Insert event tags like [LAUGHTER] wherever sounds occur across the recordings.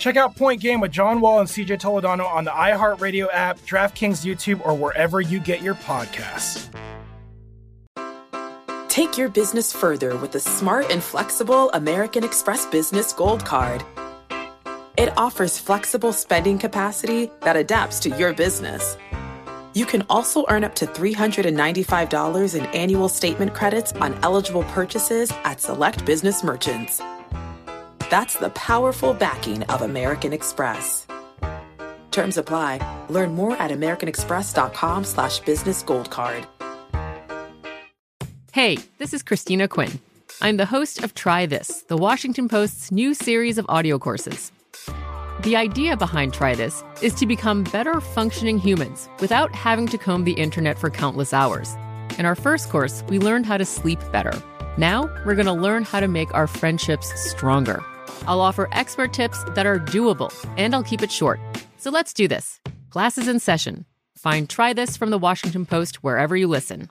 Check out Point Game with John Wall and CJ Toledano on the iHeartRadio app, DraftKings YouTube, or wherever you get your podcasts. Take your business further with the smart and flexible American Express Business Gold Card. It offers flexible spending capacity that adapts to your business. You can also earn up to $395 in annual statement credits on eligible purchases at select business merchants. That's the powerful backing of American Express. Terms apply. Learn more at americanexpress.com slash business gold card. Hey, this is Christina Quinn. I'm the host of Try This, the Washington Post's new series of audio courses. The idea behind Try This is to become better functioning humans without having to comb the internet for countless hours. In our first course, we learned how to sleep better. Now, we're going to learn how to make our friendships stronger. I'll offer expert tips that are doable, and I'll keep it short. So let's do this. Class is in session. Find Try This from the Washington Post wherever you listen.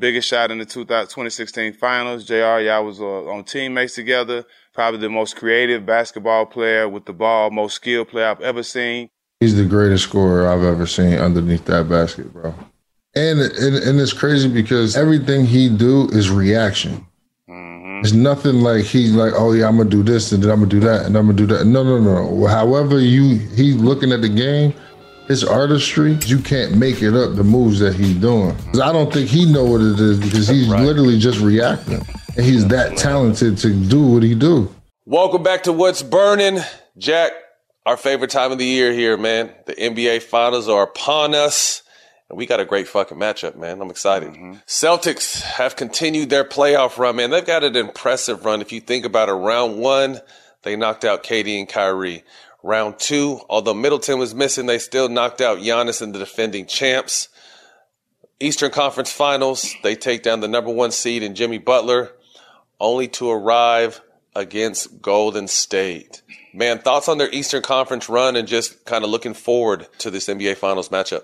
Biggest shot in the 2016 finals. JR, y'all was uh, on teammates together. Probably the most creative basketball player with the ball, most skilled player I've ever seen. He's the greatest scorer I've ever seen underneath that basket, bro. And, and, and it's crazy because everything he do is reaction. Mm-hmm. It's nothing like he's like, oh yeah, I'm gonna do this and then I'm gonna do that and I'm gonna do that. No, no, no. However, you he's looking at the game, his artistry, you can't make it up the moves that he's doing. I don't think he know what it is because he's right. literally just reacting, and he's that talented to do what he do. Welcome back to What's Burning, Jack. Our favorite time of the year here, man. The NBA Finals are upon us. And we got a great fucking matchup, man. I'm excited. Mm-hmm. Celtics have continued their playoff run, man. They've got an impressive run. If you think about it, round one, they knocked out KD and Kyrie. Round two, although Middleton was missing, they still knocked out Giannis and the defending champs. Eastern Conference Finals, they take down the number one seed in Jimmy Butler, only to arrive against Golden State. Man, thoughts on their Eastern Conference run and just kind of looking forward to this NBA Finals matchup?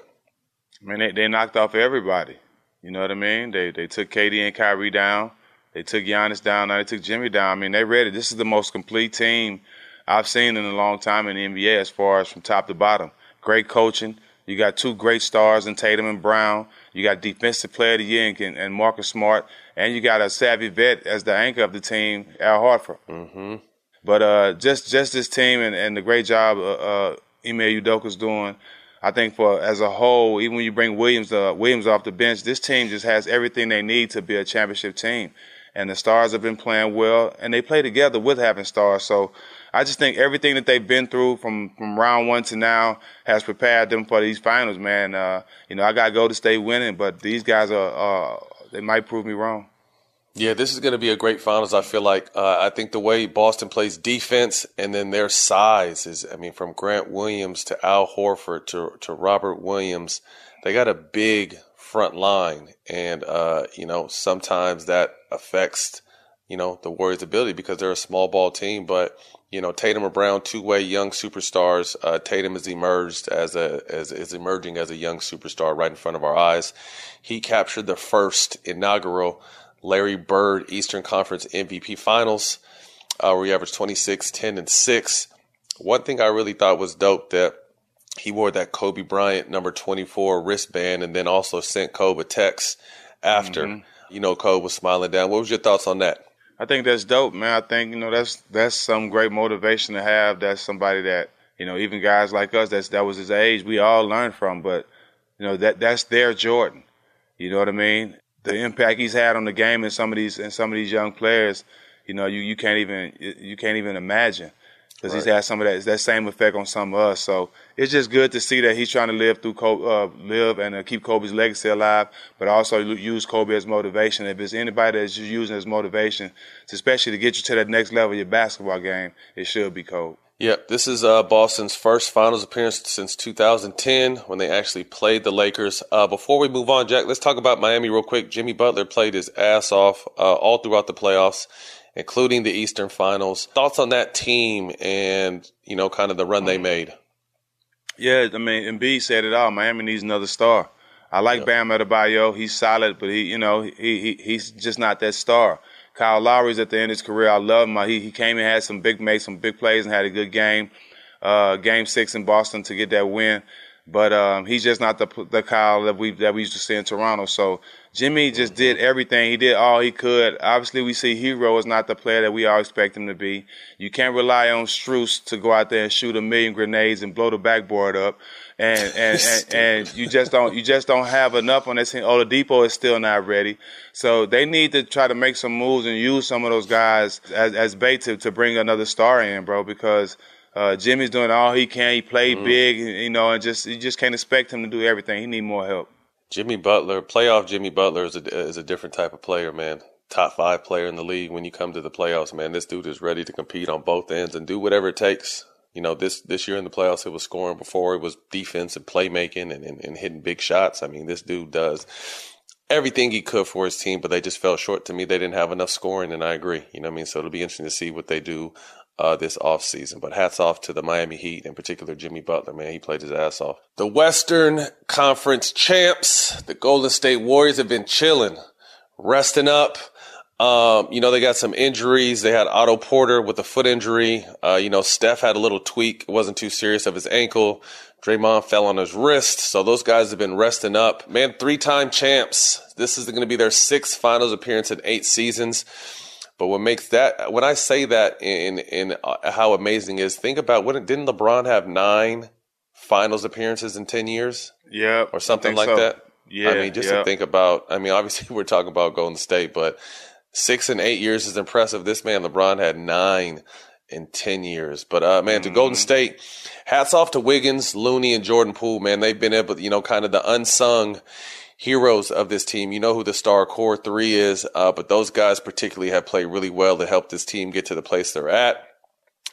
I mean, they, they knocked off everybody. You know what I mean? They they took KD and Kyrie down. They took Giannis down. Now they took Jimmy down. I mean, they ready. This is the most complete team I've seen in a long time in the NBA as far as from top to bottom. Great coaching. You got two great stars in Tatum and Brown. You got defensive player of the year and, and Marcus Smart, and you got a savvy vet as the anchor of the team, Al Horford. Mm-hmm. But uh, just just this team and, and the great job uh, uh, Ime Udoka's doing. I think for as a whole, even when you bring Williams uh, Williams off the bench, this team just has everything they need to be a championship team. And the stars have been playing well, and they play together with having stars. So I just think everything that they've been through from, from round one to now has prepared them for these finals, man. Uh, you know, I got to go to stay winning, but these guys are, uh, they might prove me wrong. Yeah, this is going to be a great finals. I feel like uh, I think the way Boston plays defense and then their size is, I mean, from Grant Williams to Al Horford to to Robert Williams, they got a big front line, and uh, you know sometimes that affects you know, the Warriors' ability because they're a small ball team. But you know, Tatum or Brown, two way young superstars. Uh, Tatum has emerged as a as is emerging as a young superstar right in front of our eyes. He captured the first inaugural Larry Bird Eastern Conference MVP Finals, uh, where he averaged 26, 10, and six. One thing I really thought was dope that he wore that Kobe Bryant number 24 wristband and then also sent Kobe a text after. Mm-hmm. You know, Kobe was smiling down. What was your thoughts on that? I think that's dope, man. I think you know that's that's some great motivation to have. That's somebody that you know, even guys like us, that's that was his age. We all learned from, but you know that that's their Jordan. You know what I mean? The impact he's had on the game and some of these and some of these young players, you know, you, you can't even you can't even imagine because right. he's had some of that that same effect on some of us. So it's just good to see that he's trying to live through uh, live and uh, keep Kobe's legacy alive, but also use Kobe as motivation. If it's anybody that's just using as motivation, especially to get you to that next level of your basketball game, it should be Kobe. Yep, this is uh, Boston's first finals appearance since 2010 when they actually played the Lakers. Uh, before we move on, Jack, let's talk about Miami real quick. Jimmy Butler played his ass off uh, all throughout the playoffs including the Eastern Finals. Thoughts on that team and, you know, kind of the run they made? Yeah, I mean, and Embiid said it all. Miami needs another star. I like yep. Bam Adebayo. He's solid, but he, you know, he, he he's just not that star. Kyle Lowry's at the end of his career. I love him. He he came and had some big, made some big plays and had a good game. Uh, game six in Boston to get that win, but um, he's just not the the Kyle that we that we used to see in Toronto. So Jimmy just did everything. He did all he could. Obviously, we see Herro is not the player that we all expect him to be. You can't rely on Strus to go out there and shoot a million grenades and blow the backboard up. And [LAUGHS] and, and, and, you just don't you just don't have enough on this team. Oladipo is still not ready, so they need to try to make some moves and use some of those guys as, as bait to, to bring another star in, bro. Because uh, Jimmy's doing all he can. He played mm. big, you know, and just you just can't expect him to do everything. He need more help. Jimmy Butler, playoff Jimmy Butler is a, is a different type of player, man. Top five player in the league when you come to the playoffs, man. This dude is ready to compete on both ends and do whatever it takes. You know, this this year in the playoffs, it was scoring before it was defense and playmaking and, and, and hitting big shots. I mean, this dude does everything he could for his team, but they just fell short to me. They didn't have enough scoring, and I agree. You know what I mean? So it'll be interesting to see what they do uh, this offseason. But hats off to the Miami Heat, in particular Jimmy Butler, man. He played his ass off. The Western Conference champs, the Golden State Warriors, have been chilling, resting up. Um, you know, they got some injuries. They had Otto Porter with a foot injury. Uh, you know, Steph had a little tweak. It wasn't too serious of his ankle. Draymond fell on his wrist. So those guys have been resting up. Man, three time champs. This is going to be their sixth finals appearance in eight seasons. But what makes that when I say that in in uh, how amazing is think about what didn't LeBron have nine finals appearances in 10 years? Yeah. Or something like so. that. Yeah. I mean, just to think about, I mean, obviously [LAUGHS] we're talking about Golden State, but six and eight years is impressive. This man, LeBron, had nine in 10 years. But, uh, man, to mm-hmm. Golden State, hats off to Wiggins, Looney, and Jordan Poole, man. They've been able, you know, kind of the unsung heroes of this team. You know who the star core three is, uh, but those guys particularly have played really well to help this team get to the place they're at.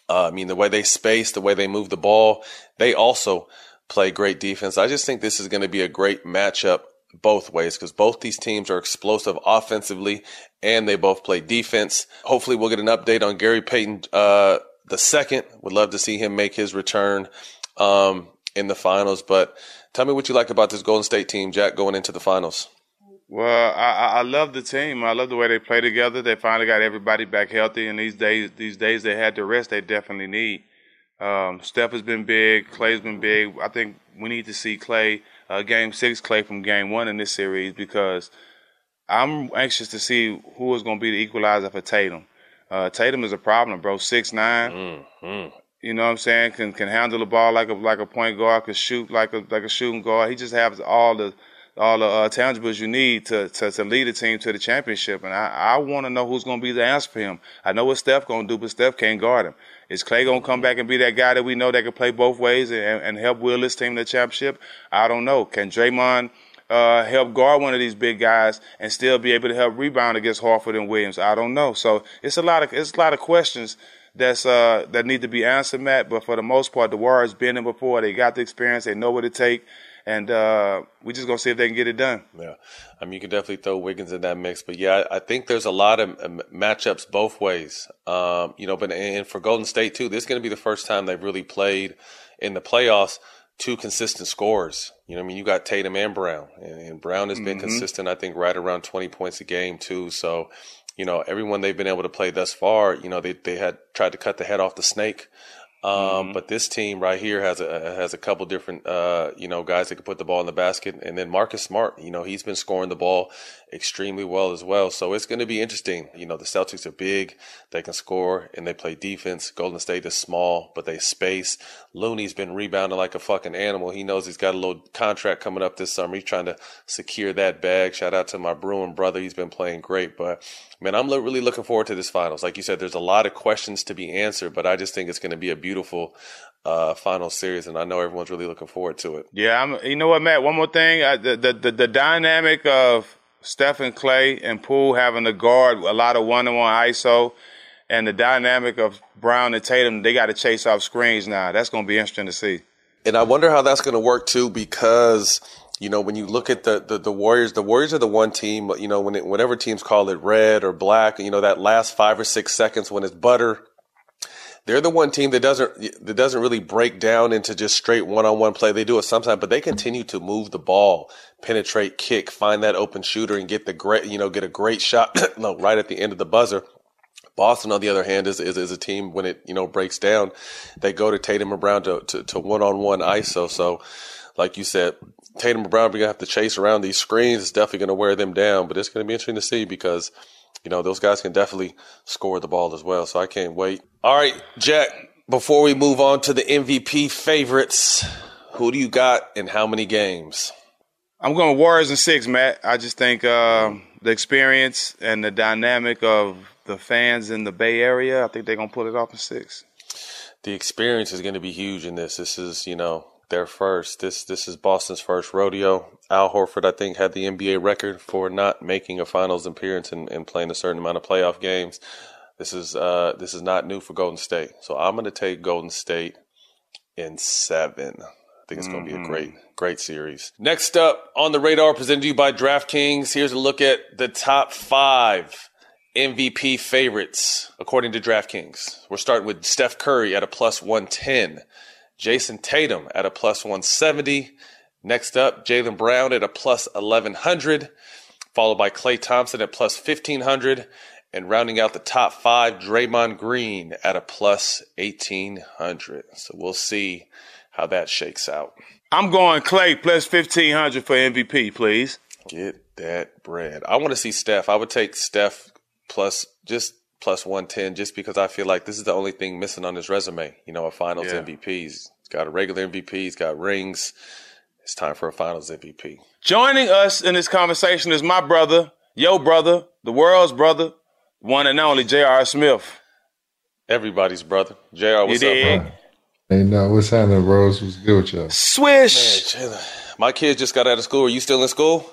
Uh, I mean, the way they space, the way they move the ball, they also play great defense. I just think this is going to be a great matchup both ways because both these teams are explosive offensively and they both play defense. Hopefully, we'll get an update on Gary Payton uh, the second. Would love to see him make his return um, in the finals, but Tell me what you like about this Golden State team, Jack, going into the finals. Well, I, I love the team. I love the way they play together. They finally got everybody back healthy, and these days, these days they had the rest they definitely need. Um, Steph has been big. Klay's been big. I think we need to see Klay, uh, Game Six, Klay from Game One in this series because I'm anxious to see who is going to be the equalizer for Tatum. Uh, Tatum is a problem, bro. Six nine. Mm-hmm. You know what I'm saying? Can can handle the ball like a like a point guard, can shoot like a like a shooting guard. He just has all the all the uh, tangibles you need to, to, to lead a team to the championship. And I, I want to know who's going to be the answer for him. I know what Steph going to do, but Steph can't guard him. Is Klay going to come back and be that guy that we know that can play both ways and, and help will this team to the championship? I don't know. Can Draymond uh, help guard one of these big guys and still be able to help rebound against Horford and Williams? I don't know. So it's a lot of it's a lot of questions that's uh, that need to be answered, Matt. But for the most part, the Warriors been in before. They got the experience. They know what it takes. and uh, we just gonna see if they can get it done. Yeah, I mean you can definitely throw Wiggins in that mix, but yeah, I, I think there's a lot of um, matchups both ways. Um, you know, but and for Golden State too, this is to be the first time they've really played in the playoffs two consistent scores. You know, I mean, you got Tatum and Brown, and, and Brown has been mm-hmm. consistent. I think right around twenty points a game too. So, you know, everyone they've been able to play thus far, you know, they they had tried to cut the head off the snake. Um, mm-hmm. But this team right here has a has a couple different uh, you know guys that can put the ball in the basket, and then Marcus Smart, you know, he's been scoring the ball extremely well as well. So it's going to be interesting. You know, the Celtics are big, they can score, and they play defense. Golden State is small, but they space. Looney's been rebounding like a fucking animal. He knows he's got a little contract coming up this summer. He's trying to secure that bag. Shout out to my Bruin brother. He's been playing great, but man, I'm really looking forward to this finals. Like you said, there's a lot of questions to be answered, but I just think it's going to be a beautiful uh, final series, and I know everyone's really looking forward to it. Yeah, I'm, you know what, Matt? One more thing, the, the, the the dynamic of Stephen Klay and Poole having to guard a lot of one-on-one ISO, and the dynamic of Brown and Tatum, they got to chase off screens now. That's going to be interesting to see. And I wonder how that's going to work too, because you know when you look at the, the, the Warriors, the Warriors are the one team. You know when it, whenever teams call it red or black, you know that last five or six seconds when it's butter they're the one team that doesn't that doesn't really break down into just straight one on one play. They do it sometimes, but they continue to move the ball, penetrate, kick, find that open shooter, and get the great you know get a great shot [COUGHS] no, right at the end of the buzzer. Boston, on the other hand, is, is, is a team when it you know breaks down, they go to Tatum and Brown to to one on one ISO. So, like you said, Tatum and Brown going to have to chase around these screens. It's definitely going to wear them down, but it's going to be interesting to see because you know, those guys can definitely score the ball as well. So I can't wait. All right, Jack, before we move on to the MVP favorites, who do you got and how many games? I'm going Warriors and six, Matt. I just think uh, the experience and the dynamic of the fans in the Bay Area, I think they're going to pull it off in six. The experience is going to be huge in this. This is, you know, their first. This this is Boston's first rodeo. Al Horford, I think, had the NBA record for not making a finals appearance and, and playing a certain amount of playoff games. This is uh, this is not new for Golden State. So I'm going to take Golden State in seven. I think it's going to be a great, mm-hmm. great series. Next up on the radar, presented to you by DraftKings. Here's a look at the top five MVP favorites according to DraftKings. We're starting with Steph Curry at a plus 110. Jayson Tatum at a plus 170. Next up, Jaylen Brown at a plus 1100, followed by Klay Thompson at plus 1500, and rounding out the top five, Draymond Green at a plus 1800. So we'll see how that shakes out. I'm going Klay plus 1500 for MVP, please. Get that bread. I want to see Steph. I would take Steph plus just plus 110 just because I feel like this is the only thing missing on his resume. You know, a finals yeah. MVP. He's got a regular MVP, he's got rings. It's time for a finals MVP. Joining us in this conversation is my brother, your brother, the world's brother, one and only J.R. Smith. Everybody's brother. J.R., what's up, bro? Hey, no, what's happening, bros? What's good with y'all? Swish. Man, my kids just got out of school. Are you still in school?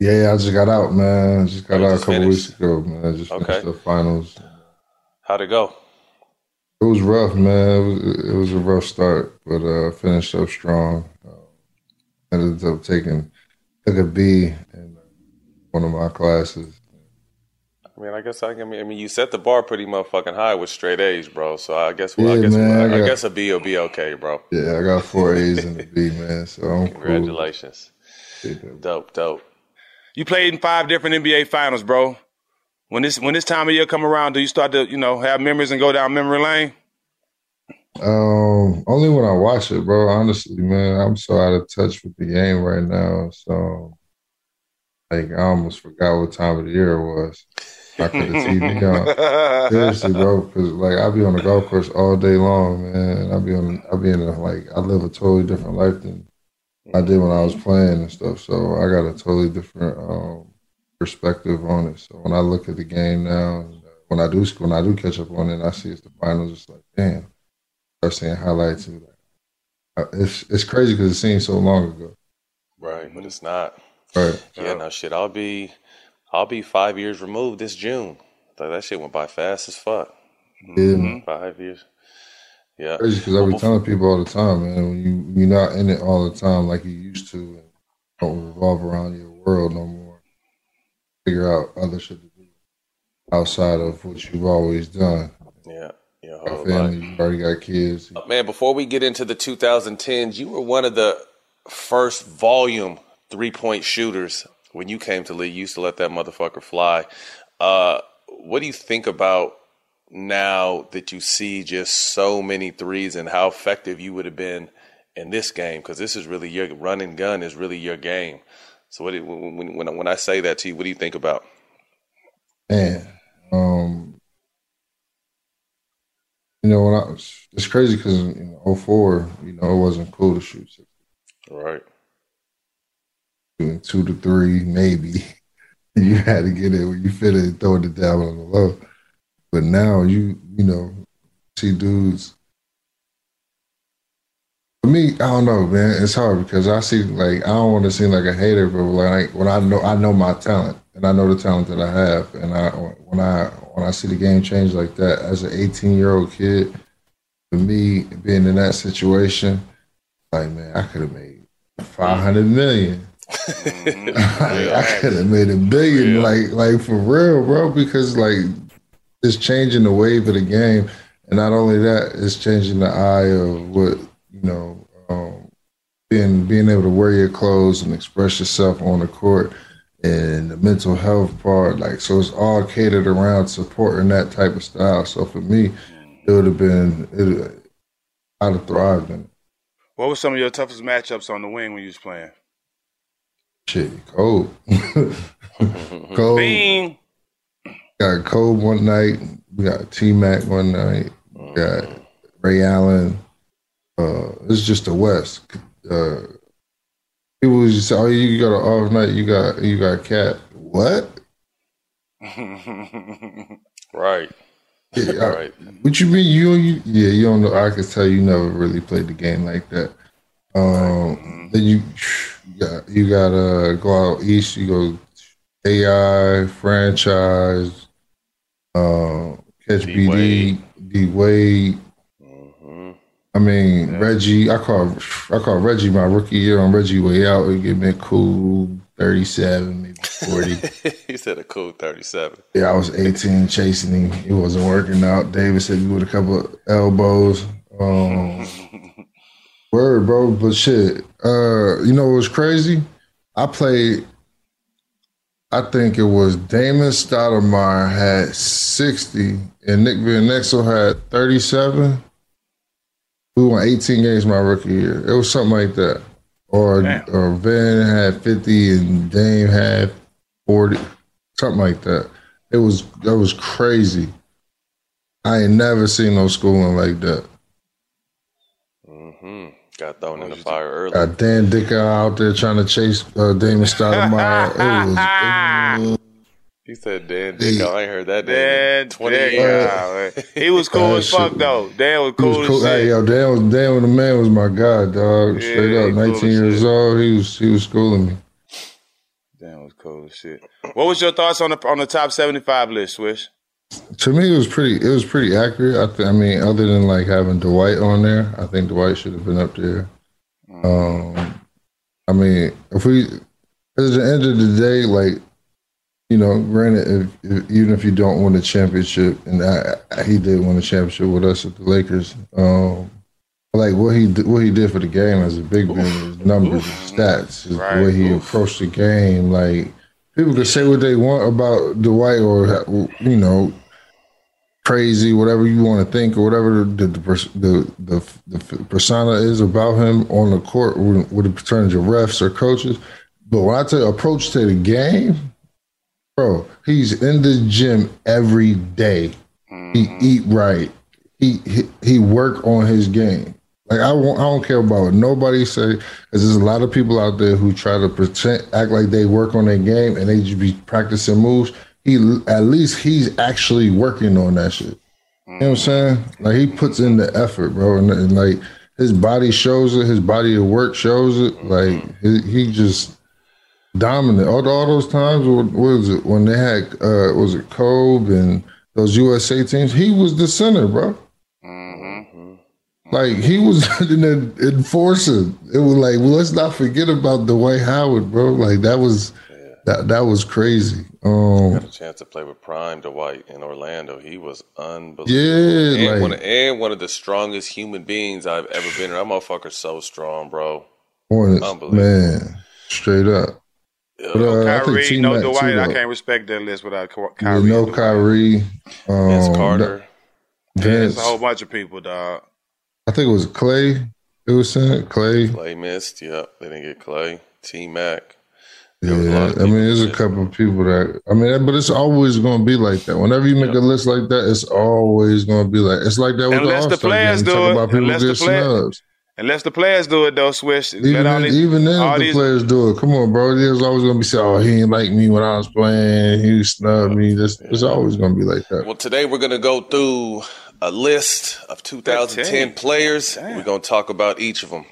Yeah, yeah, I just got out, man. Just got out a couple finished? weeks ago, man. I just okay. finished the finals. How'd it go? It was rough, man. It was, it was a rough start, but uh, finished up strong. Uh, ended up taking took a B in one of my classes. I mean, I guess I, can. I mean, you set the bar pretty motherfucking high with straight A's, bro. So I guess, well, yeah, I guess, man, I, I, got, I, guess a B will be okay, bro. Yeah, I got four A's and a B, man. So I'm congratulations. Cool. Dope, dope. You played in five different NBA finals, bro. When this when this time of year come around, do you start to you know have memories and go down memory lane? Um, only when I watch it, bro. Honestly, man, I'm so out of touch with the game right now. So, like, I almost forgot what time of the year it was. I could have TV on. Seriously, bro, because like I be on the golf course all day long, man. I be on, I be in a, like I live a totally different life than I did when I was playing and stuff. So I got a totally different um, perspective on it. So when I look at the game now, when I do when I do catch up on it, I see it's the finals. It's like, damn, start seeing highlights. And like, uh, it's it's crazy because it seems so long ago. Right, but it's not. Right. Yeah, no shit. I'll be I'll be five years removed this June. Like that shit went by fast as fuck. Yeah. Mm-hmm. Five years. Yeah. Crazy because I be telling people all the time, man, when you you're not in it all the time like you used to, and don't revolve around your world no more. Figure out other shit to do outside of what you've always done. Yeah. Yeah. Family, you already got kids. Man, before we get into the 2010s, you were one of the first volume three point shooters when you came to league. You used to let that motherfucker fly. Uh, what do you think about now that you see just so many threes and how effective you would have been in this game? Because this is really your run and gun is really your game. So what do, when, when when I say that to you, what do you think about? Man, um, you know, when I it's crazy because in 04, you know, it wasn't cool to shoot six. Right. Shooting two to three, maybe. [LAUGHS] you had to get it when you fit it and throw it down on the low. But now you, you know, see dudes. For me, I don't know, man. It's hard because I see like I don't want to seem like a hater, but like when I know I know my talent and I know the talent that I have, and I when I when I see the game change like that as an 18 year old kid, for me being in that situation, like man, I could have made 500 million. Mm-hmm. [LAUGHS] I, I could have made a billion, like like for real, bro. Because like it's changing the wave of the game, and not only that, it's changing the eye of what you know, um, being being able to wear your clothes and express yourself on the court, and the mental health part. Like so, it's all catered around supporting that type of style. So for me, it would have been it, I'd have thrived in it. What were some of your toughest matchups on the wing when you was playing? Shit, cold. [LAUGHS] cold. Bing. Got cold one night. We got T Mac one night. We got Ray Allen. Uh, it's just the West. Uh, people just say, "Oh, you got an off night. You got you got cat." What? [LAUGHS] right. Yeah, right. What you mean? You, you yeah, you don't know. I can tell you never really played the game like that. Um, then you you got you got to go out east. You go AI franchise. Uh, catch D BD, D Wade. Mm-hmm. I mean Reggie. I call I call Reggie my rookie year on Reggie way out. It give me a cool thirty seven, maybe forty. [LAUGHS] he said a cool 37. Yeah, I was 18 chasing him. He wasn't working out. David said me with a couple of elbows. Um, [LAUGHS] word, bro. But shit, uh, you know what was crazy? I played. I think it was Damon Stoudemire had 60 and Nick Van Exel had 37. We won 18 games my rookie year. It was something like that. Or or Van had 50 and Dame had 40, something like that. It was that was crazy. I ain't never seen no schooling like that. Mm-hmm. Got thrown in the fire early. Got Dan Dickau out there trying to chase uh, Damon Stoudemire. [LAUGHS] it was, it was [LAUGHS] He said Dan Dick. I ain't heard that. Dan 20 Dick, years. yeah, man. He was cool That as fuck shit- though. Dan was He cool was cool. as Hey, shit. yo, Dan was Dan was the man was my guy, dog. Straight up, he cool nineteen years shit. old. He was he was schooling me. Dan was cool as shit. What was your thoughts on the on the top seventy five list, Swish? To me, it was pretty. It was pretty accurate. I, th- I mean, other than like having Dwight on there, I think Dwight should have been up there. Um, I mean, if we at the end of the day, like you know, granted, if, if, even if you don't win a championship, and I, I- he did win a championship with us at the Lakers, um, like what he did, what he did for the game as a big man, his numbers, his stats, his, Right. the way he Oof. approached the game, like people can say what they want about Dwight or you know crazy, whatever you want to think or whatever the the the, the, the persona is about him on the court with, with a percentage of refs or coaches. But when I tell you approach to the game, bro, he's in the gym every day. He mm-hmm. eat right. He, he he work on his game. Like I won't, I don't care about what nobody say, because there's a lot of people out there who try to pretend, act like they work on their game and they just be practicing moves. He at least he's actually working on that shit. You know what I'm saying? Like he puts in the effort, bro, and, and like his body shows it. His body of work shows it. Like he, he just dominant. All, all those times, what, was it when they had? uh Was it Kobe and those USA teams? He was the center, bro. Like he was [LAUGHS] an enforcer. It was like, well, let's not forget about Dwight Howard, bro. Like that was that that was crazy. Um, Got a chance to play with Prime Dwight in Orlando. He was unbelievable. Yeah, and, like- one of, and one of the strongest human beings I've ever been. That motherfucker's so strong, bro. Hornets, Unbelievable. man, straight up. But, uh, I think Kyrie, no Dwight. too, I can't respect that list without Ky- Yeah, Kyrie. no. Kyrie. Um, Vince Carter. Vince. It's a whole bunch of people, dog. I think it was Klay. It was saying Klay. Klay missed. Yep, they didn't get Klay. T Mac. Yeah, was a lot of I mean, there's a couple of people that I mean, but it's always going to be like that. Whenever you make a list like that, it's always going to be like it's like that with Unless the the players game. do Talk it. about people Unless the get play- snubs. Unless the players do it, though, Swish. Even, Let then, these, even then, all if the these, players do it. Come on, bro. There's always going to be saying, "Oh, he ain't like me when I was playing. He snubbed me." This, It's always going to be like that. Well, today we're going to go through a list of 2010 Fifteen. players. Damn. We're going to talk about each of them.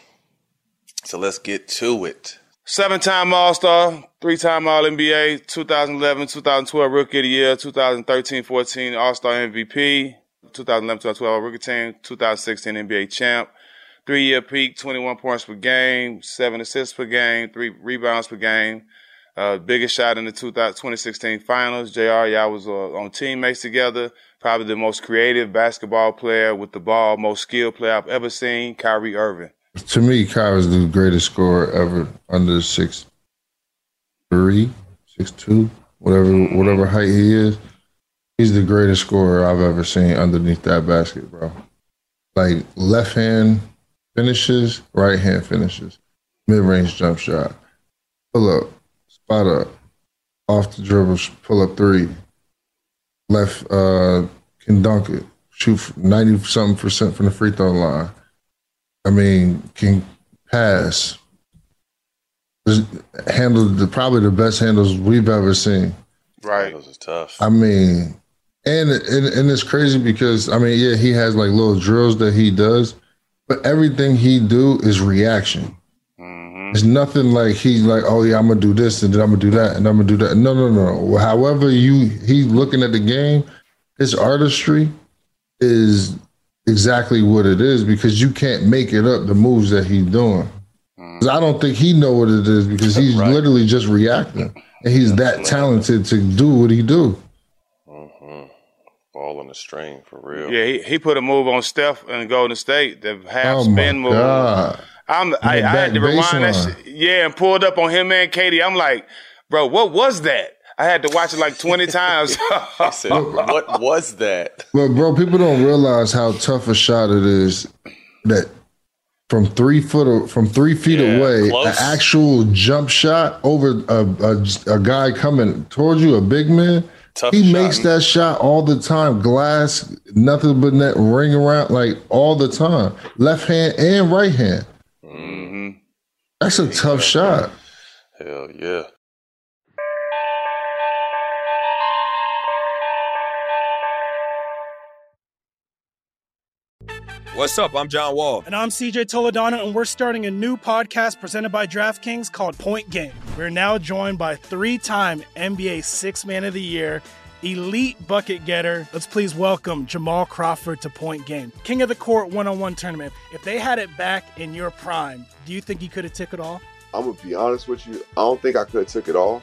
So let's get to it. Seven-time All-Star, three-time All-NBA, 2011, 2012 Rookie of the Year, 2013-14 All-Star MVP, 2011-2012 Rookie Team, 2016 NBA Champ, three-year peak, 21 points per game, seven assists per game, three rebounds per game. Uh, biggest shot in the 2016 finals. JR, y'all was uh, on teammates together. Probably the most creative basketball player with the ball, most skilled player I've ever seen, Kyrie Irving. To me, Kyrie's the greatest scorer ever under six three, six two, whatever whatever height he is. He's the greatest scorer I've ever seen underneath that basket, bro. Like left hand finishes, right hand finishes, mid range jump shot, pull up, spot up, off the dribble, pull up three, left uh can dunk it, shoot ninety something percent from the free throw line. I mean, can pass. Just Handled the probably the best handles we've ever seen. Right. Those is tough. I mean, and, and and it's crazy because I mean, yeah, he has like little drills that he does, but everything he do is reaction. It's nothing like he's like, oh yeah, I'm gonna do this and then I'm gonna do that and I'm gonna do that. No, no, no. However, you he's looking at the game, his artistry is exactly what it is because you can't make it up the moves that he's doing. Mm. 'Cause I don't think he know what it is because he's Right. literally just reacting, and he's that talented to do what he do. Mm-hmm. Ball on the string for real. Yeah, he, he put a move on Steph and Golden State, the half Oh spin my move. god! I'm, I, I had to rewind that shit. Yeah, and pulled up on him and KD. I'm like, bro, what was that? I had to watch it like 20 [LAUGHS] times. Said, [LAUGHS] what was that? But bro, people don't realize how tough a shot it is that from three foot from three feet Yeah, away, close. an actual jump shot over a, a, a guy coming towards you, a big man. Tough he shot. makes that shot all the time. Glass, nothing but net ring around like all the time. Left hand and right hand. Hmm That's a tough shot. Hell yeah. What's up? I'm John Wall. And I'm CJ Toledano, and we're starting a new podcast presented by DraftKings called Point Game. We're now joined by three time NBA Six Man of the Year, elite bucket getter. Let's please welcome Jamal Crawford to Point Game, King of the Court one on one tournament. If they had it back in your prime, do you think he could have took it all? I'm gonna be honest with you. I don't think I could have took it all,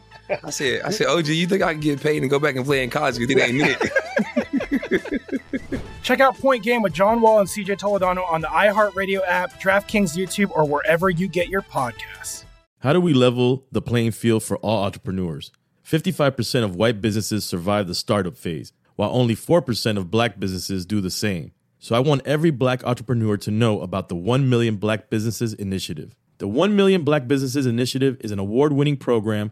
I said, I said, OG, you think I can get paid and go back and play in college? Because it ain't it. [LAUGHS] Check out Point Game with John Wall and CJ Toledano on the iHeartRadio app, DraftKings YouTube, or wherever you get your podcasts. How do we level the playing field for all entrepreneurs? 55% of white businesses survive the startup phase, while only 4% of black businesses do the same. So I want every black entrepreneur to know about the 1 Million Black Businesses Initiative. The 1 Million Black Businesses Initiative is an award winning program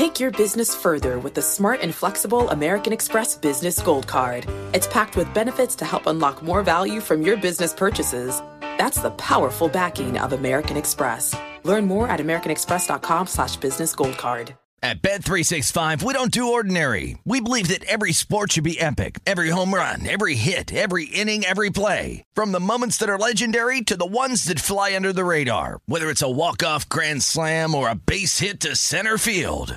Take your business further with the smart and flexible American Express Business Gold Card. It's packed with benefits to help unlock more value from your business purchases. That's the powerful backing of American Express. Learn more at americanexpress.com slash business gold card. At Bet365, we don't do ordinary. We believe that every sport should be epic. Every home run, every hit, every inning, every play. From the moments that are legendary to the ones that fly under the radar. Whether it's a walk-off grand slam or a base hit to center field.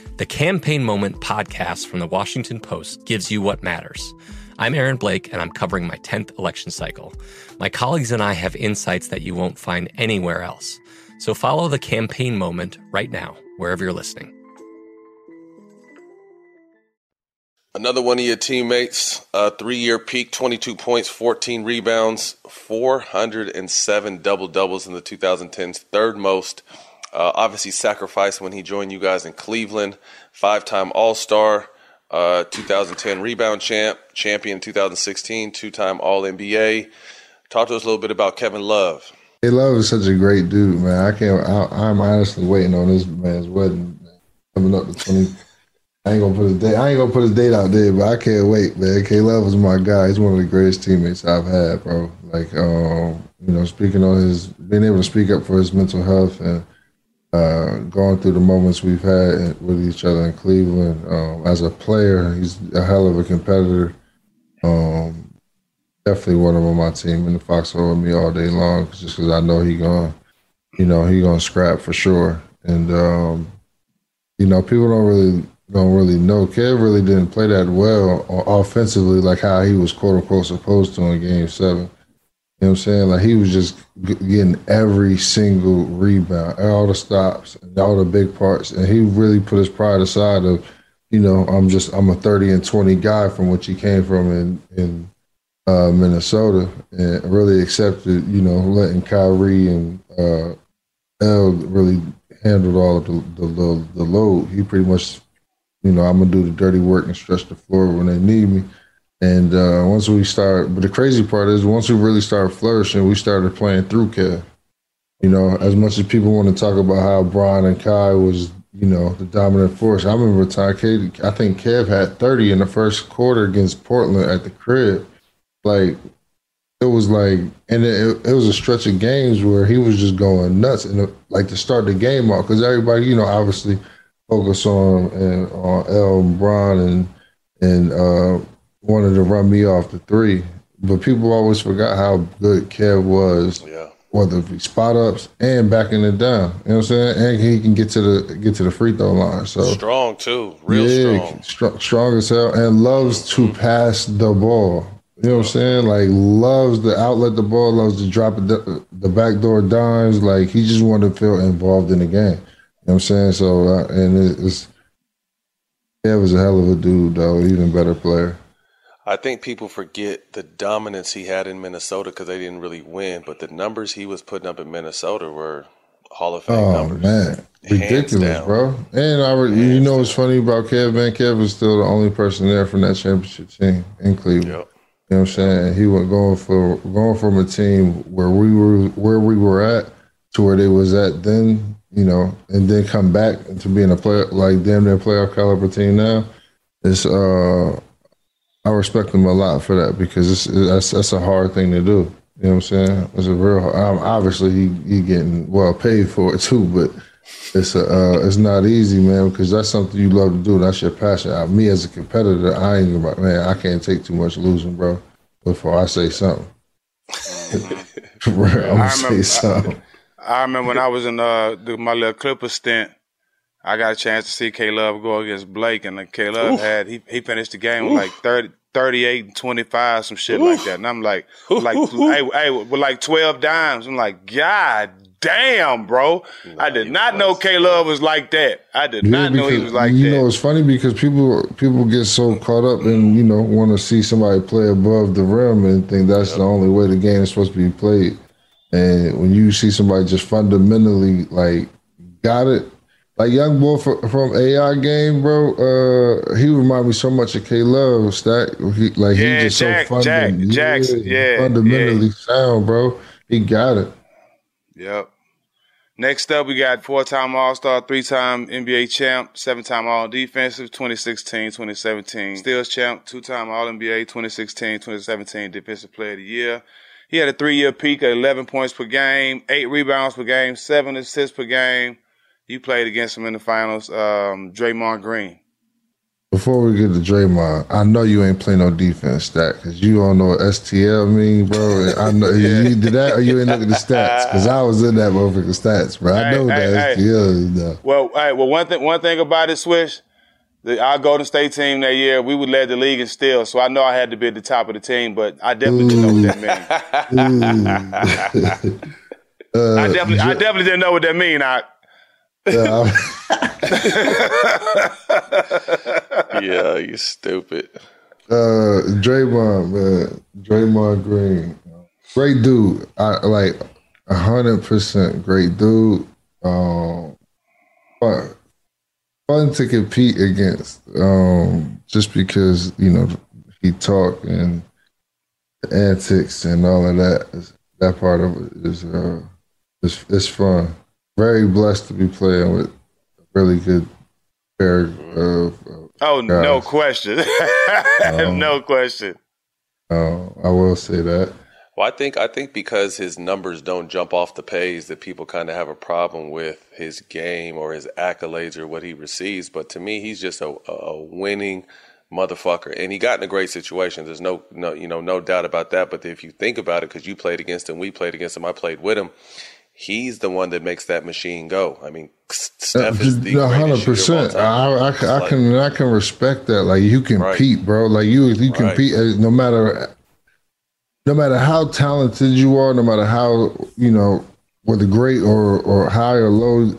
The Campaign Moment podcast from the Washington Post gives you what matters. I'm Aaron Blake, and I'm covering my 10th election cycle. My colleagues and I have insights that you won't find anywhere else. So follow the Campaign Moment right now, wherever you're listening. Another one of your teammates, three year peak, 22 points, 14 rebounds, 407 double doubles in the 2010s, third most. Uh, obviously, sacrificed when he joined you guys in Cleveland, five time All Star, uh, 2010 rebound champ, champion 2016, two time All NBA. Talk to us a little bit about Kevin Love. Hey, Love is such a great dude, man. I can't. I, I'm honestly waiting on this man's wedding coming up to 20. I ain't gonna put his date. I ain't gonna put his date out there, but I can't wait, man. K Love is my guy. He's one of the greatest teammates I've had, bro. Like, um, you know, speaking on his, being able to speak up for his mental health and uh, going through the moments we've had with each other in Cleveland. Um, as a player, he's a hell of a competitor. Um, definitely one of on my team in the foxhole with me all day long, just because I know he going, you know, he gonna scrap for sure. And um, you know, people don't really don't really know. Kev really didn't play that well offensively, like how he was quote unquote supposed to in Game Seven. You know what I'm saying? Like he was just getting every single rebound, all the stops, all the big parts, and he really put his pride aside of, you know, I'm just I'm a 30 and 20 guy from what he came from in in uh, Minnesota, and really accepted, you know, letting Kyrie and uh, L really handled all of the, the, the the load. He pretty much, you know, I'm gonna do the dirty work and stretch the floor when they need me. And uh, once we start, but the crazy part is once we really started flourishing, we started playing through Kev. You know, as much as people want to talk about how Bron and Kai was, you know, the dominant force. I remember time I think Kev had 30 in the first quarter against Portland at the crib. Like it was like, and it, it was a stretch of games where he was just going nuts, and like to start the game off because everybody, you know, obviously focus on and on El and Bron and and uh, wanted to run me off the three, but people always forgot how good Kev was. Yeah. Whether it be spot ups and backing it down, you know what I'm saying, and he can get to the get to the free throw line. So strong too, real yeah, strong, str- strong as hell, and loves to pass the ball. You know what I'm saying? Like loves to outlet the ball, loves to drop the, the backdoor dimes. Like he just wanted to feel involved in the game. You know what I'm saying? So uh, and it, it's Kev was a hell of a dude, though, even better player. I think people forget the dominance he had in Minnesota because they didn't really win, but the numbers he was putting up in Minnesota were Hall of Fame Oh numbers. man, ridiculous, down. bro. And I, re- you know what's funny about Kev? Man, Kev was still the only person there from that championship team in Cleveland. You know what I'm saying? He went going for going from a team where we were where we were at to where they was at then, you know, and then come back to being a player like damn near playoff caliber team now. It's uh I respect him a lot for that because it's that's that's a hard thing to do. You know what I'm saying? It's a real. Um, obviously, he he getting well paid for it too, but it's a uh, it's not easy, man, because that's something you love to do. That's your passion. Uh, me as a competitor, I ain't about man. I can't take too much losing, bro. Before I say something, [LAUGHS] I'm gonna I say remember- something. I remember when I was in uh, the, my little Clipper stint, I got a chance to see K Love go against Blake, and uh, K Love had he he finished the game with like 30, 38 and 25, some shit like that. And I'm like, [LAUGHS] like, hey, hey, with like 12 dimes. I'm like, God damn, bro. I did not know K Love was like that. I did not know he was like you that. You know it's funny because people people get so caught up and you know want to see somebody play above the rim and think that's the only way the game is supposed to be played. And when you see somebody just fundamentally like got it, like young boy from, from AI game, bro, uh, he remind me so much of K Love. Stack, he, like Yeah, he just Jack- so Jack- Jackson, yeah, fundamentally sound, bro. He got it. Yep. Next up, we got four-time All-Star, three-time NBA champ, seven-time All-Defensive, 2016, 2017 Steals champ, two-time All-NBA, 2016, 2017 Defensive Player of the Year. He had a three-year peak at 11 points per game, eight rebounds per game, seven assists per game. You played against him in the finals, um, Draymond Green. Before we get to Draymond, I know you ain't playing no defense stat because you don't know what STL mean, bro. [LAUGHS] I know you did that or you ain't looking at the stats because I was in that motherfucking stats, bro. I know that hey. STL is. Well, hey, well, one thing, one thing about it, Swish, the, our Golden State team that year, we would lead the league in steals, so I know I had to be at the top of the team, but I definitely didn't know what that meant. Uh, [LAUGHS] [LAUGHS] I definitely, I definitely didn't know what that mean. I, Yeah, [LAUGHS] yeah, you stupid. uh, Draymond, man, Draymond Green, great dude. I like a hundred percent great dude. Um, fun, fun to compete against. Um, just because you know he talk and the antics and all of that. That part of it is uh, is it's fun. Very blessed to be playing with a really good pair of. oh, no question, [LAUGHS] Um, no question. Uh, I will say that. Well, I think I think because his numbers don't jump off the page, that people kind of have a problem with his game or his accolades or what he receives. But to me, he's just a, a winning motherfucker, and he got in a great situation. There's no, no, you know, no doubt about that. But if you think about it, because you played against him, we played against him, I played with him. He's the one that makes that machine go. I mean, Steph is the hundred greatest shooter of all percent. I, I, I can I can respect that. Like you compete, bro. Like you you Right. compete uh, no matter no matter how talented you are, no matter how you know whether great or or high or low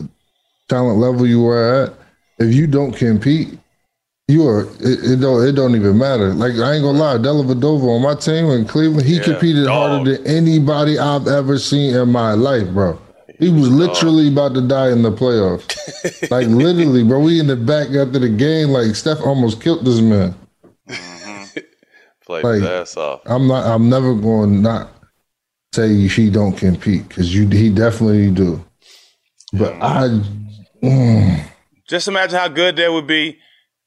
talent level you are at. If you don't compete, you are it, it don't it don't even matter. Like I ain't gonna lie, Dellavedova on my team in Cleveland, he Yeah, competed harder than anybody I've ever seen in my life, bro. He was literally about to die in the playoffs. [LAUGHS] like literally, bro. We in the back after the game, like Steph almost killed this man. [LAUGHS] Played Like, his ass off. I'm not. I'm never going not say he don't compete because you. He definitely do. But I. mm, Just imagine how good that would be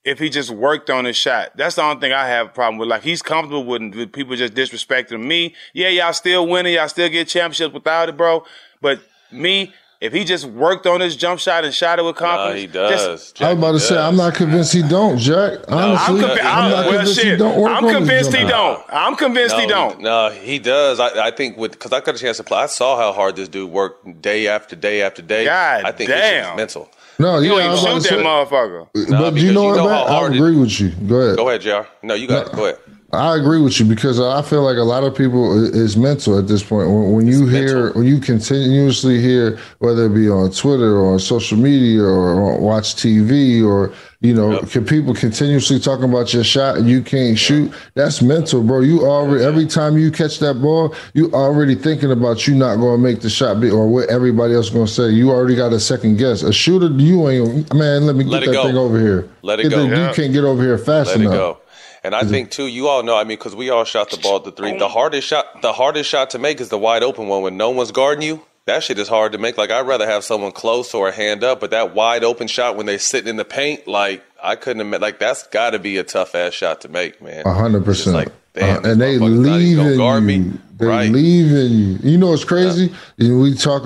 if he just worked on his shot. That's the only thing I have a problem with. Like he's comfortable with, with people just disrespecting me. Yeah, y'all still winning, y'all still get championships without it, bro. But me, if he just worked on his jump shot and shot it with confidence, he does. just- I was about to say I'm not convinced he don't, Jack. Honestly, I'm, convi- I'm I'm, not well, convinced he shit. don't work I'm on his convinced he jump don't. I'm convinced he don't. No, he does. I, I think with because I got a chance to play. I saw how hard this dude worked day after day after day. God I think this damn. is mental. No, You yeah, I don't was even about shoot to that say. motherfucker. Nah, but because you know you what, know man? how I agree with you. Go ahead. Go ahead, Jr. No, you got it. Go ahead. I agree with you because I feel like a lot of people is mental at this point. When, when you hear, when you continuously hear, whether it be on Twitter or on social media or watch TV or you know, yep. can people continuously talking about your shot and you can't shoot? That's mental, bro. You already every time you catch that ball, you already thinking about you not going to make the shot be, or what everybody else going to say. You already got a second guess. A shooter, you ain't man. Let me let get that go. thing over here. Let it go. You can't get over here fast let enough. And I think too, you all know. I mean, because we all shot the ball at the three. The hardest shot, the hardest shot to make is the wide open one when no one's guarding you that shit is hard to make. Like I'd rather have someone close or a hand up, but that wide open shot when they sitting in the paint, like I couldn't have like that's got to be a tough ass shot to make, man. A hundred percent. Like damn, uh, and they leaving in you. Me. They right. leave in you. You know what's crazy? Yeah. We talk.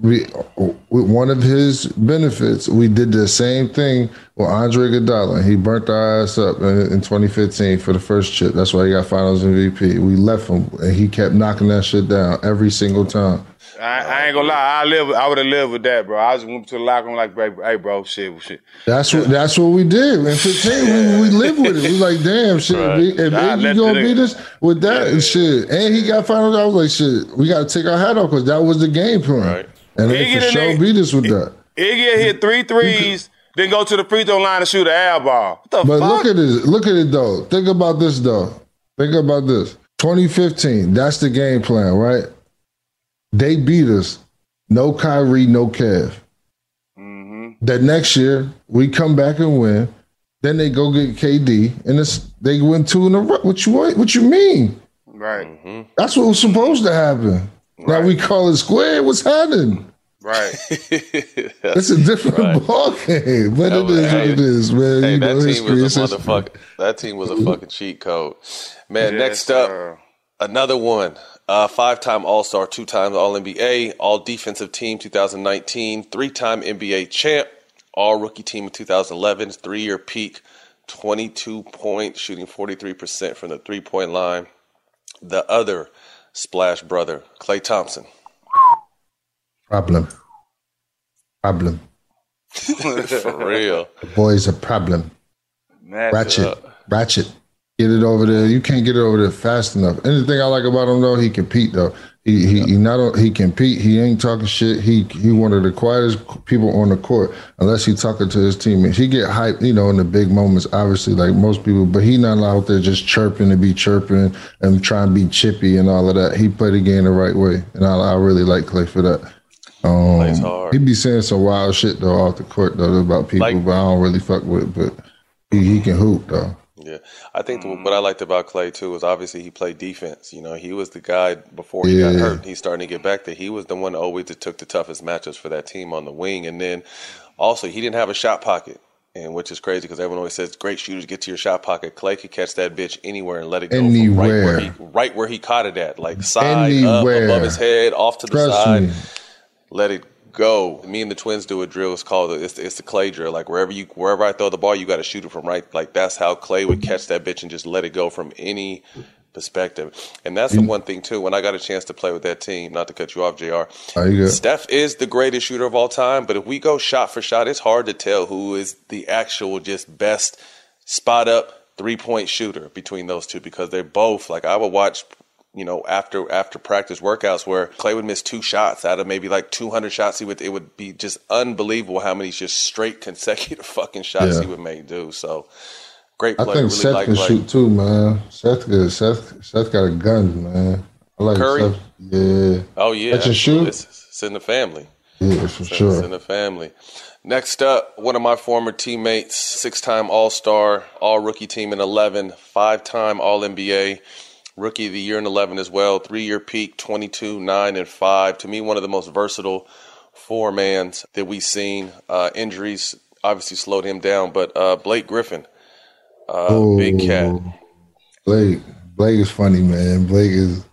We one of his benefits, we did the same thing with Andre Iguodala. He burnt our ass up in, in 2015 for the first chip. That's why he got Finals MVP. We left him, and he kept knocking that shit down every single time. I, I, ain't gonna lie. I live. I would have lived with that, bro. I just went to the locker room like, hey, bro, shit, shit. That's what. That's what we did. In 15, we, we [LAUGHS] lived with it. We like, damn, shit. Right. If, if you gonna beat us with that yeah, shit, and he got finals, I was like, shit. We got to take our hat off because that was the game plan. Right. And they for sure beat us with that. Iggy hit three threes. Then go to the free throw line and shoot an air ball. What the but fuck? look at this. Look at it though. Think about this though. Think about this. 2015. That's the game plan, right? They beat us no Kyrie, no Kev. Mm-hmm. That next year we come back and win. Then they go get KD, and it's they win two in a row. What you what you mean? Right. Mm-hmm. That's what was supposed to happen. Right. Now we call it square. What's happening? Right. [LAUGHS] it's a different right. ball game, but it is hey, what it is, man. Hey, you that know, team was a motherfucker. That team was a fucking cheat code, man. Yes, next up, another one. Uh, five time All Star, two times All NBA, All Defensive Team 2019, three time NBA champ, All Rookie Team of 2011, three year peak, 22 points, shooting 43% from the three point line. The other splash brother, Klay Thompson. Problem. Problem. [LAUGHS] For real. The boy's a problem. Ratchet. Ratchet. Get it over there. You can't get it over there fast enough. Anything I like about him though, he compete though. He he, he not he compete. He ain't talking shit. He he one of the quietest people on the court, unless he talking to his teammates. He get hyped, you know, in the big moments, obviously, like most people. But he not out there just chirping to be chirping and trying to be chippy and all of that. He play the game the right way, and I, I really like Klay for that. Um, he be saying some wild shit though off the court though about people, like, but I don't really fuck with. But he, he can hoop though. Yeah, I think the, what mm-hmm. I liked about Klay too was obviously he played defense. You know, he was the guy before he yeah. got hurt. He's starting to get back there. He was the one always that took the toughest matchups for that team on the wing, and then also he didn't have a shot pocket. And which is crazy because everyone always says great shooters get to your shot pocket. Klay could catch that bitch anywhere and let it go anywhere. right where he right where he caught it at, like side anywhere. up above his head, off to the Trust side. Me. Let it go. Me and the twins do a drill. It's called it's, it's the Klay drill. Like wherever you wherever I throw the ball, you got to shoot it from right. Like that's how Klay would catch that bitch and just let it go from any perspective. And that's the one thing too. When I got a chance to play with that team, not to cut you off, Jr. Steph is the greatest shooter of all time. But if we go shot for shot, it's hard to tell who is the actual just best spot up three point shooter between those two because they're both like I would watch you know, after after practice workouts where Klay would miss two shots out of maybe like 200 shots, he would it would be just unbelievable how many just straight [LAUGHS] consecutive fucking shots yeah. he would make do. So great player. I think really Seth like can Klay. shoot too, man. Seth good. Seth Seth got a gun, man. I like Curry. Seth. Yeah. Oh yeah. that's That shoot. It's, it's, in the family. Yeah, for it's, sure. It's in the family. Next up, one of my former teammates, six-time All-Star, All-Rookie Team in 11, five-time All-NBA rookie of the year in 11 as well. Three year peak, 22, 9, and 5. To me, one of the most versatile four mans that we've seen. Uh, injuries obviously slowed him down, but uh, Blake Griffin, uh, oh, big cat. Blake, Blake is funny, man. Blake is.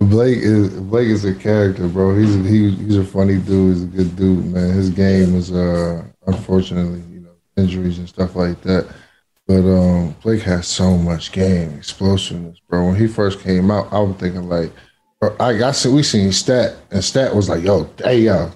Blake is Blake is a character, bro. He's a, he, he's a funny dude. He's a good dude, man. His game is uh unfortunately, you know, injuries and stuff like that. But um, Blake has so much game explosiveness, bro. When he first came out, I was thinking like, I got see we seen Stat, and Stat was like, "Yo, hey yo."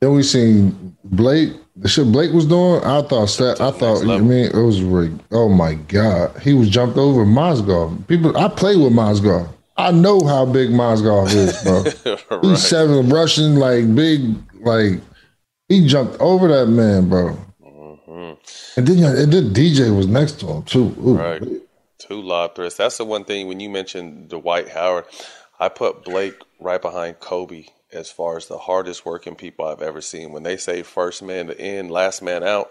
Then we seen Blake. the shit Blake was doing, I thought Stat. I thought I mean it was really, oh my god, he was jumped over Mozgov. People, I play with Mozgov. I know how big Mozgov is, bro. [LAUGHS] right. He's seven Russian, like big, like he jumped over that man, bro. And then and then DJ was next to him too. Ooh. Right. Two lob threats. That's the one thing when you mentioned Dwight Howard, I put Blake right behind Kobe as far as the hardest working people I've ever seen. When they say first man to end, last man out,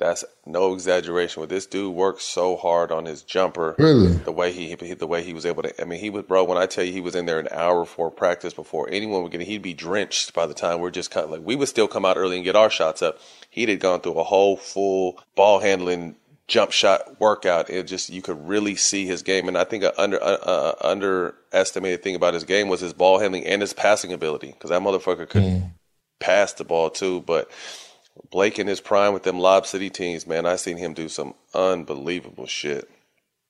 that's no exaggeration. With this dude worked so hard on his jumper, Really? the way he the way he was able to. I mean, he was bro. When I tell you he was in there an hour before practice, before anyone would get, he'd be drenched by the time we're just kind of like we would still come out early and get our shots up. He'd had gone through a whole full ball handling jump shot workout. It just you could really see his game, and I think an under uh, underestimated thing about his game was his ball handling and his passing ability because that motherfucker could pass the ball too. But Blake in his prime with them Lob City teams, man, I seen him do some unbelievable shit.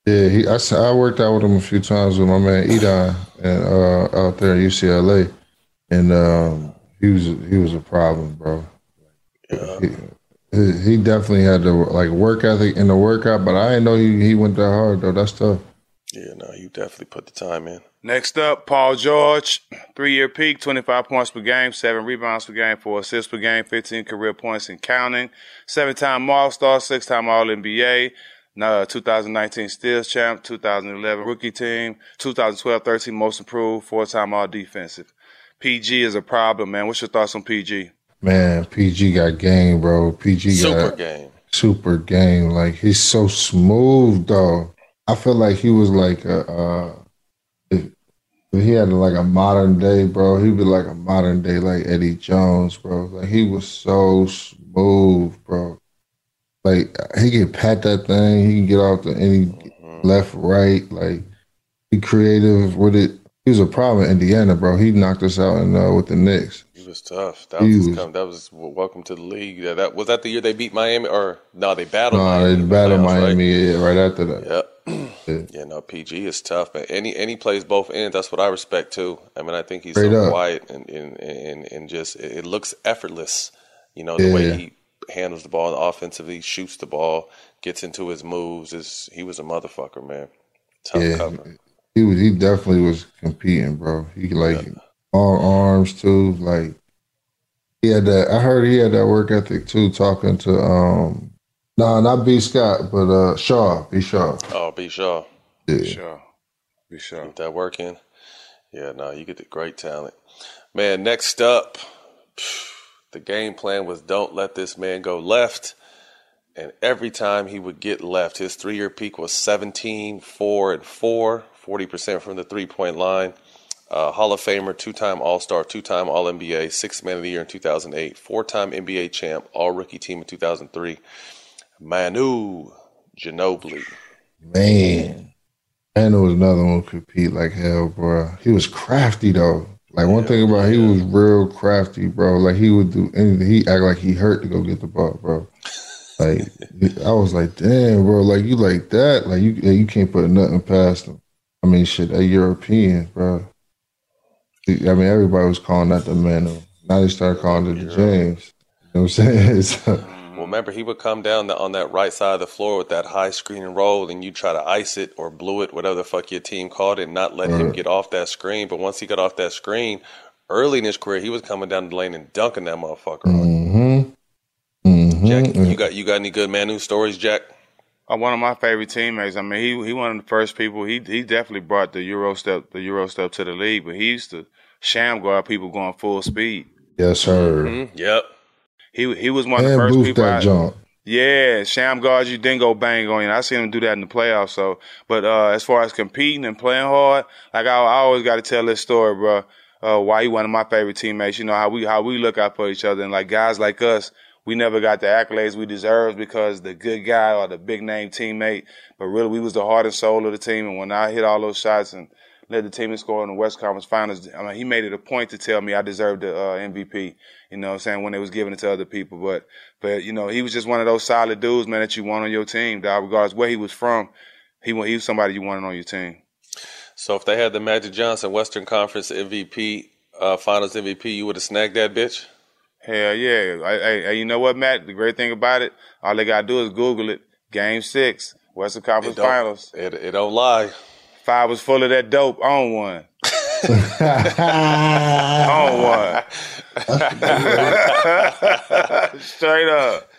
Yeah, he, I, I worked out with him a few times with my man Edon and uh, out there at UCLA, and um, he was he was a problem, bro. He, he, he definitely had the like work ethic in the workout, but I didn't know he, he went that hard though. That's tough. Yeah, no, you definitely put the time in. Next up, Paul George, three year peak, 25 points per game, seven rebounds per game, four assists per game, 15 career points and counting. Seven time All Star, six time All NBA, uh, 2019 Steals champ, 2011 rookie team, 2012 13 most improved, four time All Defensive. PG is a problem, man. What's your thoughts on PG? Man, PG got game, bro. PG Super got game. super game. Like he's so smooth, though. I feel like he was like a. Uh, if, if he had like a modern day, bro, he'd be like a modern day like Eddie Jones, bro. Like he was so smooth, bro. Like he could pat that thing. He can get off to any left, right. Like he creative with it. He was a problem in Indiana, bro. He knocked us out in, uh, with the Knicks. He was tough. That was, was- come, that was welcome to the league. Yeah, that was that the year they beat Miami or no? They battled. No, Miami they battled right? Miami yeah, right after that. Yep. Yeah. Yeah, no, PG is tough, man. Any any plays both ends. That's what I respect too. I mean, I think he's Straight so up. quiet and and, and and just it looks effortless. You know the way he handles the ball offensively, shoots the ball, gets into his moves. Is he was a motherfucker, man. Tough Yeah, cover. he was. He definitely was competing, bro. He like all arms too. Like he had that. I heard he had that work ethic too. Talking to um, nah, not B Scott, but uh Shaw, B Shaw. Oh, B Shaw. Yeah. Sure. Be sure. Get that working. Yeah, no, you get the great talent. Man, next up, the game plan was don't let this man go left. And every time he would get left, his three year peak was 17, 4, and 4, 40% from the three point line. Uh, Hall of Famer, two time All Star, two time All NBA, sixth man of the year in 2008, four time NBA champ, All Rookie team in 2003. Manu Ginobili. Man, and there was another one who compete like hell, bro. He was crafty though. Like one thing about he was real crafty, bro. Like he would do anything. He act like he hurt to go get the ball, bro. Like [LAUGHS] I was like, damn, bro. Like you like that? Like you you can't put nothing past him. I mean, shit, a European, bro. I mean, everybody was calling that the man. Now they start calling it the James. You know what I'm saying? [LAUGHS] So, remember he would come down the, on that right side of the floor with that high screen and roll, and you try to ice it or blue it, whatever the fuck your team called it, and not let him get off that screen. But once he got off that screen, early in his career, he was coming down the lane and dunking that motherfucker. mm-hmm. Mm-hmm. Jack, you got you got any good Manu stories, Jack? Uh, one of my favorite teammates. I mean, he he one of the first people. He he definitely brought the Euro step the Euro step to the league. But he used to sham guard people going full speed. Yes, sir. Mm-hmm. Yep. He he was one of the first people. I, jump. Yeah, sham guard you, then go bang on you. I seen him do that in the playoffs. So, but uh, as far as competing and playing hard, like I, I always got to tell this story, bro. Uh, why he one of my favorite teammates. You know how we how we look out for each other, and like guys like us, we never got the accolades we deserved because the good guy or the big name teammate. But really, we was the heart and soul of the team. And when I hit all those shots and led the team in score in the West Conference Finals, I mean, he made it a point to tell me I deserved the uh, MVP. You know what I'm saying? When they was giving it to other people. But, but, you know, he was just one of those solid dudes, man, that you want on your team, dog, regardless where he was from. He, he was somebody you wanted on your team. So if they had the Magic Johnson Western Conference MVP, uh, Finals MVP, you would have snagged that bitch. Hell yeah. Hey, hey, you know what, Matt? The great thing about it, all they gotta do is Google it. Game six, Western Conference It Finals. It, it don't lie. Five was full of that dope on one. on one. Straight up.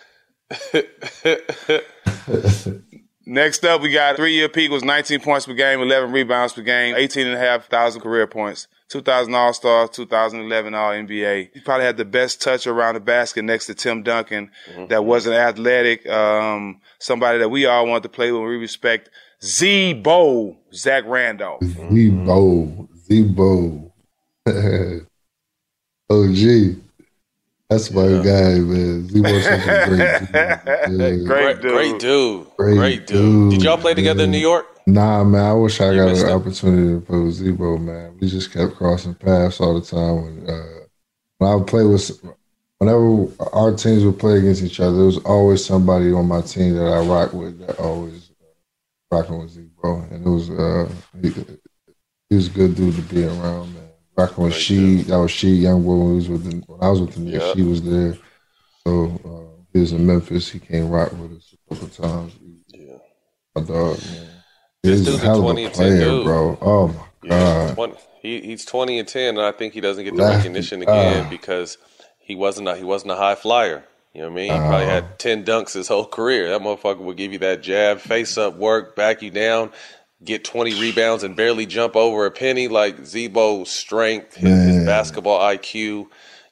Next up, we got three year peak was 19 points per game, 11 rebounds per game, 18 and a half thousand career points, 2000 All Star, 2011 All NBA. He probably had the best touch around the basket next to Tim Duncan. That wasn't athletic. Um, somebody that we all want to play with. We respect Z Bo, Zach Randolph. Z Bo. Zebo, Zebo, [LAUGHS] OG. That's my guy, man. Zebo's such a great [LAUGHS] dude. Great, great dude. Great Great dude. Did y'all play together in. New York? Nah, man. I wish I got an it. opportunity to play with Zebo, man. We just kept crossing paths all the time. When, uh, when I would play with, whenever our teams would play against each other, there was always somebody on my team that I rock with that always rocking with Zebo, and it was uh, he, he was a good dude to be around, man. Rocking with she, that was she, young boy when, was with the, when I was with Knicks, Yeah. she was there. So uh, he was in Memphis. He came rock with us a couple times. Yeah. My dog, man. This He's a dude's a 20 a and 10 player, dude. bro. Oh my god. 20, he, he's 20 and 10, and I think he doesn't get the recognition again Ah. because he wasn't a, he wasn't a high flyer. You know what I mean? He probably had uh. 10 dunks his whole career. That motherfucker would give you that jab, face up work, back you down, get 20 rebounds, and barely jump over a penny. Like Zebo's strength, his, his basketball IQ.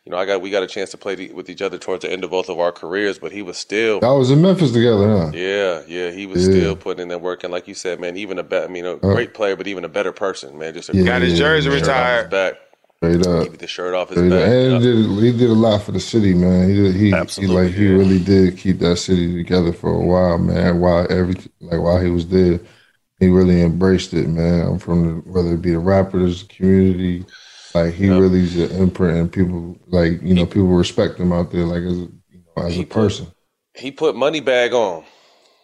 You know, I got we got a chance to play the, with each other towards the end of both of our careers, but he was still Y'all was in Memphis together, huh? yeah, yeah, he was Yeah. still putting in that work, and like you said, man, even a better, I mean, a oh. great player, but even a better person, man. Just a Yeah, Got his jersey yeah. shirt off his retired. back, Straight up. keep the shirt off his back. And he did, he did a lot for the city, man. He did, he, he Absolutely, like he really did keep that city together for a while, man. While every like while he was there, he really embraced it, man. From the, whether it be the rappers, the community, like he Yep. really is an imprint, and people like you know people respect him out there, like as a, you know, as He a put- person. He put Moneybagg on.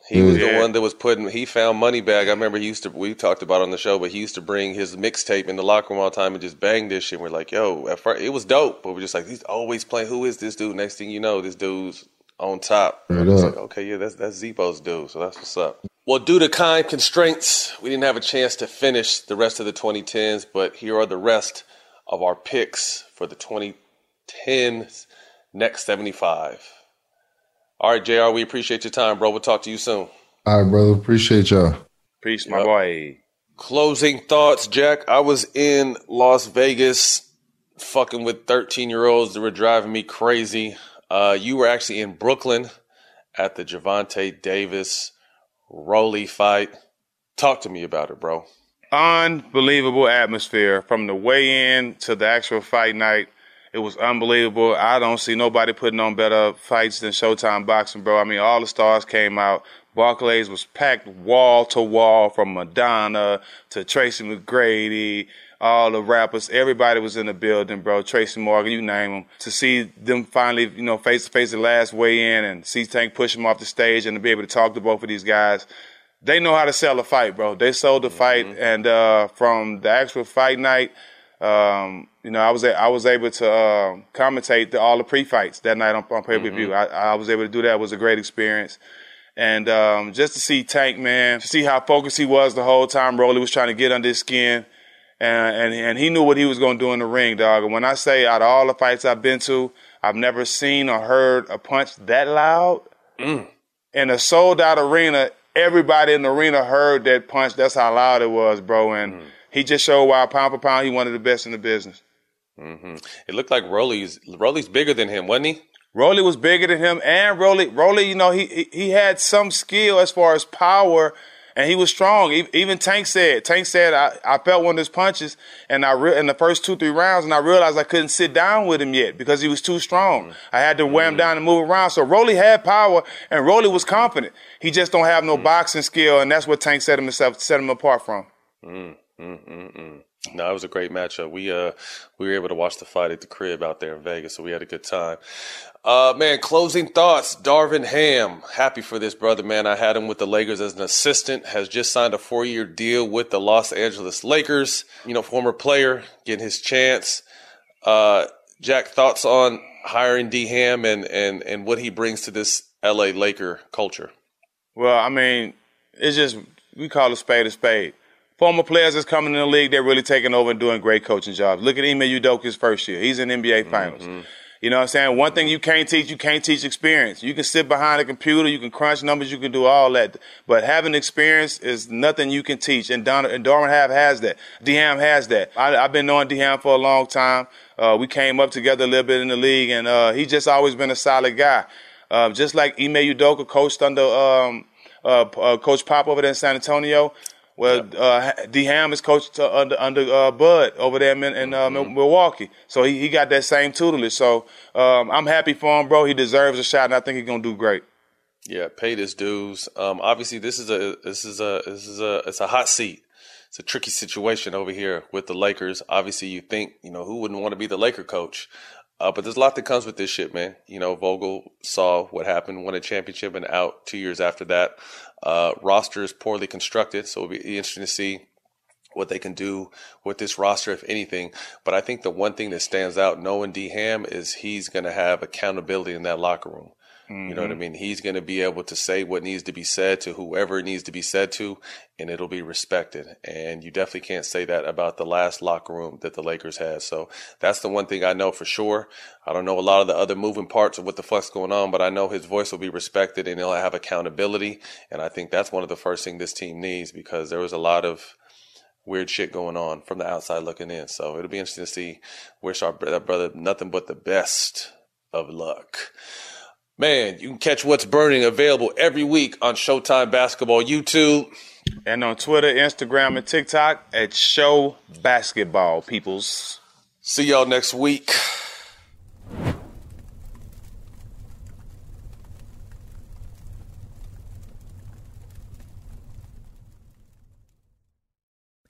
He was the Yeah. one that was putting. He found Moneybagg. I remember he used to. We talked about on the show, but he used to bring his mixtape in the locker room all the time and just bang this shit. We're like, yo, at first it was dope, but we're just like, he's always playing. Who is this dude? Next thing you know, this dude's on top. Up. like, okay, yeah, that's that's Zebo's dude. So that's what's up. Well, due to kind constraints, we didn't have a chance to finish the rest of the 2010s, but here are the rest of our picks for the 2010s next 75. All right, JR, we appreciate your time, bro. We'll talk to you soon. All right, brother. Appreciate y'all. Peace, my Yep. boy. Closing thoughts, Jack. I was in Las Vegas fucking with 13 year olds that were driving me crazy. Uh, you were actually in Brooklyn at the Gervonta Davis Rolly fight. Talk to me about it, bro. Unbelievable atmosphere from the weigh in to the actual fight night. It was unbelievable. I don't see nobody putting on better fights than Showtime Boxing, bro. I mean, all the stars came out. Barclays was packed wall to wall from Madonna to Tracy McGrady, all the rappers. Everybody was in the building, bro. Tracy Morgan, you name them. To see them finally, you know, face to face the last weigh in and see Tank push him off the stage and to be able to talk to both of these guys they know how to sell a fight, bro. They sold the fight, and uh, from the actual fight night, um, you know, I was a- I was able to uh, commentate the, all the pre-fights that night on, on pay-per-view. I, I was able to do that. It was a great experience. And um, just to see Tank, man, to see how focused he was the whole time. Rolly was trying to get under his skin, and and, and he knew what he was going to do in the ring, dog. And when I say out of all the fights I've been to, I've never seen or heard a punch that loud in a sold out arena. Everybody in the arena heard that punch. That's how loud it was, bro. And he just showed why pound for pound he one of the best in the business. hmm It looked like Rolly's Rolly's bigger than him, wasn't he? Rolly was bigger than him, and Rolly, Rolly, you know, he he, he had some skill as far as power, and he was strong. Even Tank said, Tank said, I, I felt one of his punches, and I re- in the first two three rounds, and I realized I couldn't sit down with him yet because he was too strong. Mm-hmm. I had to wear him mm-hmm. down and move around. So Rolly had power, and Rolly was mm-hmm. confident. He just don't have no boxing skill, and that's what Tank set himself set him apart from. Mm. Mm, mm, mm, mm. No, it was a great matchup. We uh we were able to watch the fight at the crib out there in Vegas, so we had a good time. Uh man, closing thoughts. Darvin Ham, happy for this brother, man. I had him with the Lakers as an assistant, has just signed a four year deal with the Los Angeles Lakers. You know, former player, getting his chance. Uh Jack, thoughts on hiring D Ham and, and, and what he brings to this LA Laker culture? Well, I mean, it's just we call a spade a spade. Former players that's coming in the league, they're really taking over and doing great coaching jobs. Look at Ime Udoka's first year. He's in NBA Finals. Mm-hmm. You know what I'm saying? One thing you can't teach, you can't teach experience. You can sit behind a computer, you can crunch numbers, you can do all that. But having experience is nothing you can teach. And, Don, and Darvin Ham has that. Deham has that. I, have been knowing Deham for a long time. Uh, we came up together a little bit in the league, and uh, he's just always been a solid guy. Uh, just like Ime Udoka coached under um, uh, uh, Coach Pop over there in San Antonio. Well, uh, D Ham is coached uh, under under uh, Bud over there in, in uh, mm-hmm. Milwaukee, so he, he got that same tutelage. So um, I'm happy for him, bro. He deserves a shot, and I think he's gonna do great. Yeah, paid his dues. Um, obviously, this is a this is a this is a it's a hot seat. It's a tricky situation over here with the Lakers. Obviously, you think you know who wouldn't want to be the Laker coach, uh, but there's a lot that comes with this shit, man. You know, Vogel saw what happened, won a championship, and out two years after that. Uh, roster is poorly constructed, so it'll be interesting to see what they can do with this roster, if anything. But I think the one thing that stands out, knowing D Ham, is he's going to have accountability in that locker room. Mm-hmm. You know what I mm-hmm. mean? He's going to be able to say what needs to be said to whoever it needs to be said to, and it'll be respected. And you definitely can't say that about the last locker room that the Lakers had. So that's the one thing I know for sure. I don't know a lot of the other moving parts of what the fuck's going on, but I know his voice will be respected and he'll have accountability. And I think that's one of the first things this team needs because there was a lot of weird shit going on from the outside looking in. So it'll be interesting to see. Wish our brother nothing but the best of luck. Man, you can catch What's Burning available every week on Showtime Basketball YouTube. And on Twitter, Instagram, and TikTok at Show Basketball, peoples. See y'all next week.